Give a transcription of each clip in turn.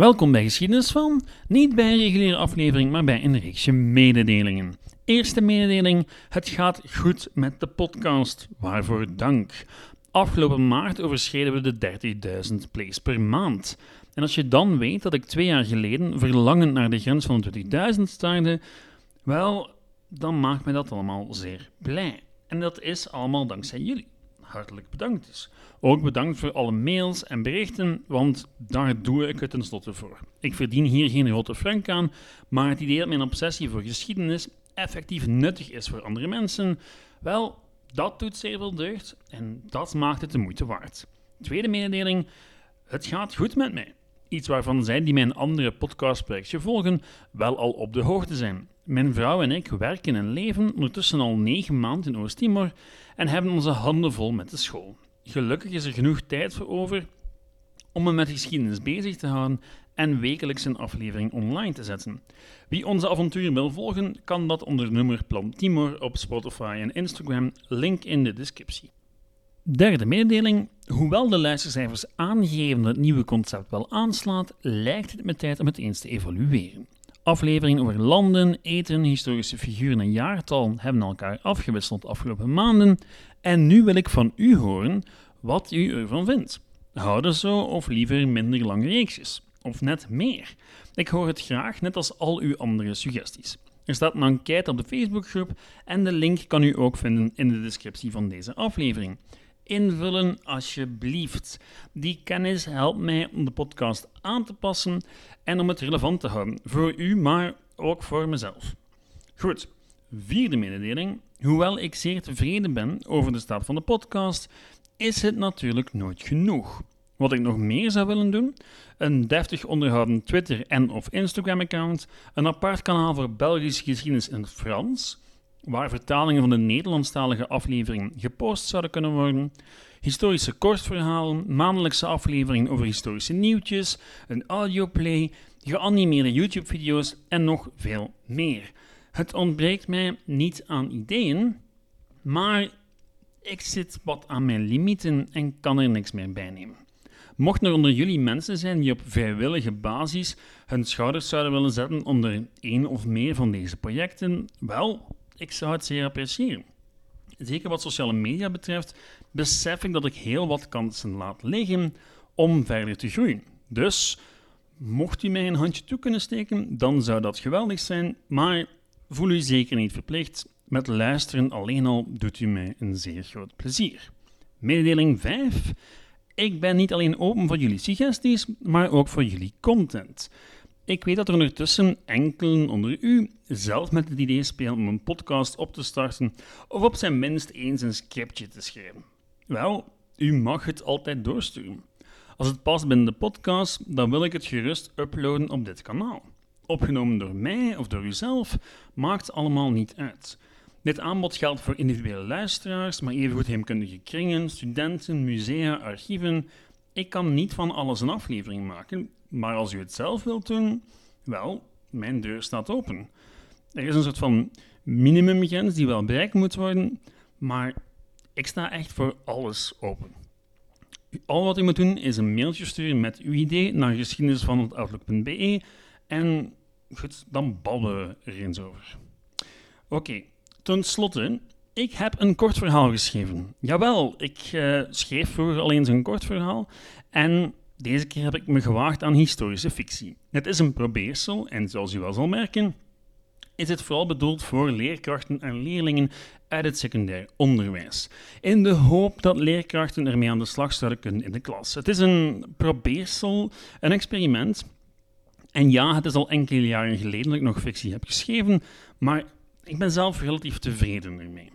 Welkom bij Geschiedenis van, niet bij een reguliere aflevering, maar bij een reeksje mededelingen. Eerste mededeling, het gaat goed met de podcast, waarvoor dank. Afgelopen maart overschreden we de 30.000 plays per maand. En als je dan weet dat ik twee jaar geleden verlangend naar de grens van de 20.000 staarde, wel, dan maakt mij dat allemaal zeer blij. En dat is allemaal dankzij jullie hartelijk bedankt dus. Ook bedankt voor alle mails en berichten, want daar doe ik het tenslotte voor. Ik verdien hier geen grote frank aan, maar het idee dat mijn obsessie voor geschiedenis effectief nuttig is voor andere mensen, wel, dat doet zeer veel deugd en dat maakt het de moeite waard. Tweede mededeling, het gaat goed met mij. Iets waarvan zij die mijn andere podcastprojectje volgen wel al op de hoogte zijn. Mijn vrouw en ik werken en leven ondertussen al negen maanden in Oost-Timor en hebben onze handen vol met de school. Gelukkig is er genoeg tijd voor over om me met geschiedenis bezig te houden en wekelijks een aflevering online te zetten. Wie onze avonturen wil volgen, kan dat onder nummer Plan Timor op Spotify en Instagram, link in de descriptie. Derde mededeling. Hoewel de luistercijfers aangeven dat het nieuwe concept wel aanslaat, lijkt het met tijd om het eens te evalueren. Afleveringen over landen, eten, historische figuren en jaartallen hebben elkaar afgewisseld de afgelopen maanden. En nu wil ik van u horen wat u ervan vindt. Houden zo of liever minder lange reeksjes? Of net meer? Ik hoor het graag, net als al uw andere suggesties. Er staat een enquête op de Facebookgroep en de link kan u ook vinden in de descriptie van deze aflevering invullen alsjeblieft. Die kennis helpt mij om de podcast aan te passen en om het relevant te houden. Voor u, maar ook voor mezelf. Goed, vierde mededeling. Hoewel ik zeer tevreden ben over de staat van de podcast, is het natuurlijk nooit genoeg. Wat ik nog meer zou willen doen: een deftig onderhouden Twitter- en of Instagram-account, een apart kanaal voor Belgische geschiedenis in Frans waar vertalingen van de Nederlandstalige aflevering gepost zouden kunnen worden, historische kortverhalen, maandelijkse afleveringen over historische nieuwtjes, een audioplay, geanimeerde YouTube-video's en nog veel meer. Het ontbreekt mij niet aan ideeën, maar ik zit wat aan mijn limieten en kan er niks meer bij nemen. Mochten er onder jullie mensen zijn die op vrijwillige basis hun schouders zouden willen zetten onder één of meer van deze projecten, wel, ik zou het zeer appreciëren. Zeker wat sociale media betreft, besef ik dat ik heel wat kansen laat liggen om verder te groeien. Dus, mocht u mij een handje toe kunnen steken, dan zou dat geweldig zijn, maar voel u zeker niet verplicht. Met luisteren alleen al doet u mij een zeer groot plezier. Mededeling 5. Ik ben niet alleen open voor jullie suggesties, maar ook voor jullie content. Ik weet dat er ondertussen enkelen onder u zelf met het idee spelen om een podcast op te starten of op zijn minst eens een scriptje te schrijven. Wel, u mag het altijd doorsturen. Als het past binnen de podcast, dan wil ik het gerust uploaden op dit kanaal. Opgenomen door mij of door uzelf, maakt allemaal niet uit. Dit aanbod geldt voor individuele luisteraars, maar evengoed heemkundige kringen, studenten, musea, archieven. Ik kan niet van alles een aflevering maken, maar als u het zelf wilt doen, wel, mijn deur staat open. Er is een soort van minimumgrens die wel bereikt moet worden, maar ik sta echt voor alles open. Al wat u moet doen is een mailtje sturen met uw idee naar geschiedenisvanoutlook.be en goed, dan ballen we er eens over. Oké, ten slotte, ik heb een kort verhaal geschreven. Jawel, ik uh, schreef vroeger al eens een kort verhaal en deze keer heb ik me gewaagd aan historische fictie. Het is een probeersel en zoals u wel zal merken, is het vooral bedoeld voor leerkrachten en leerlingen uit het secundair onderwijs. In de hoop dat leerkrachten ermee aan de slag zouden kunnen in de klas. Het is een probeersel, een experiment. En ja, het is al enkele jaren geleden dat ik nog fictie heb geschreven, maar ik ben zelf relatief tevreden ermee.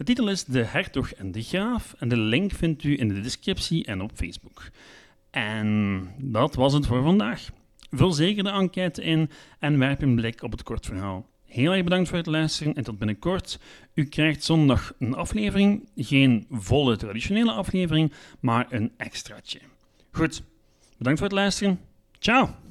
De titel is De Hertog en de Graaf en de link vindt u in de descriptie en op Facebook. En dat was het voor vandaag. Vul zeker de enquête in en werp een blik op het kort verhaal. Heel erg bedankt voor het luisteren en tot binnenkort. U krijgt zondag een aflevering, geen volle traditionele aflevering, maar een extraatje. Goed, bedankt voor het luisteren. Ciao!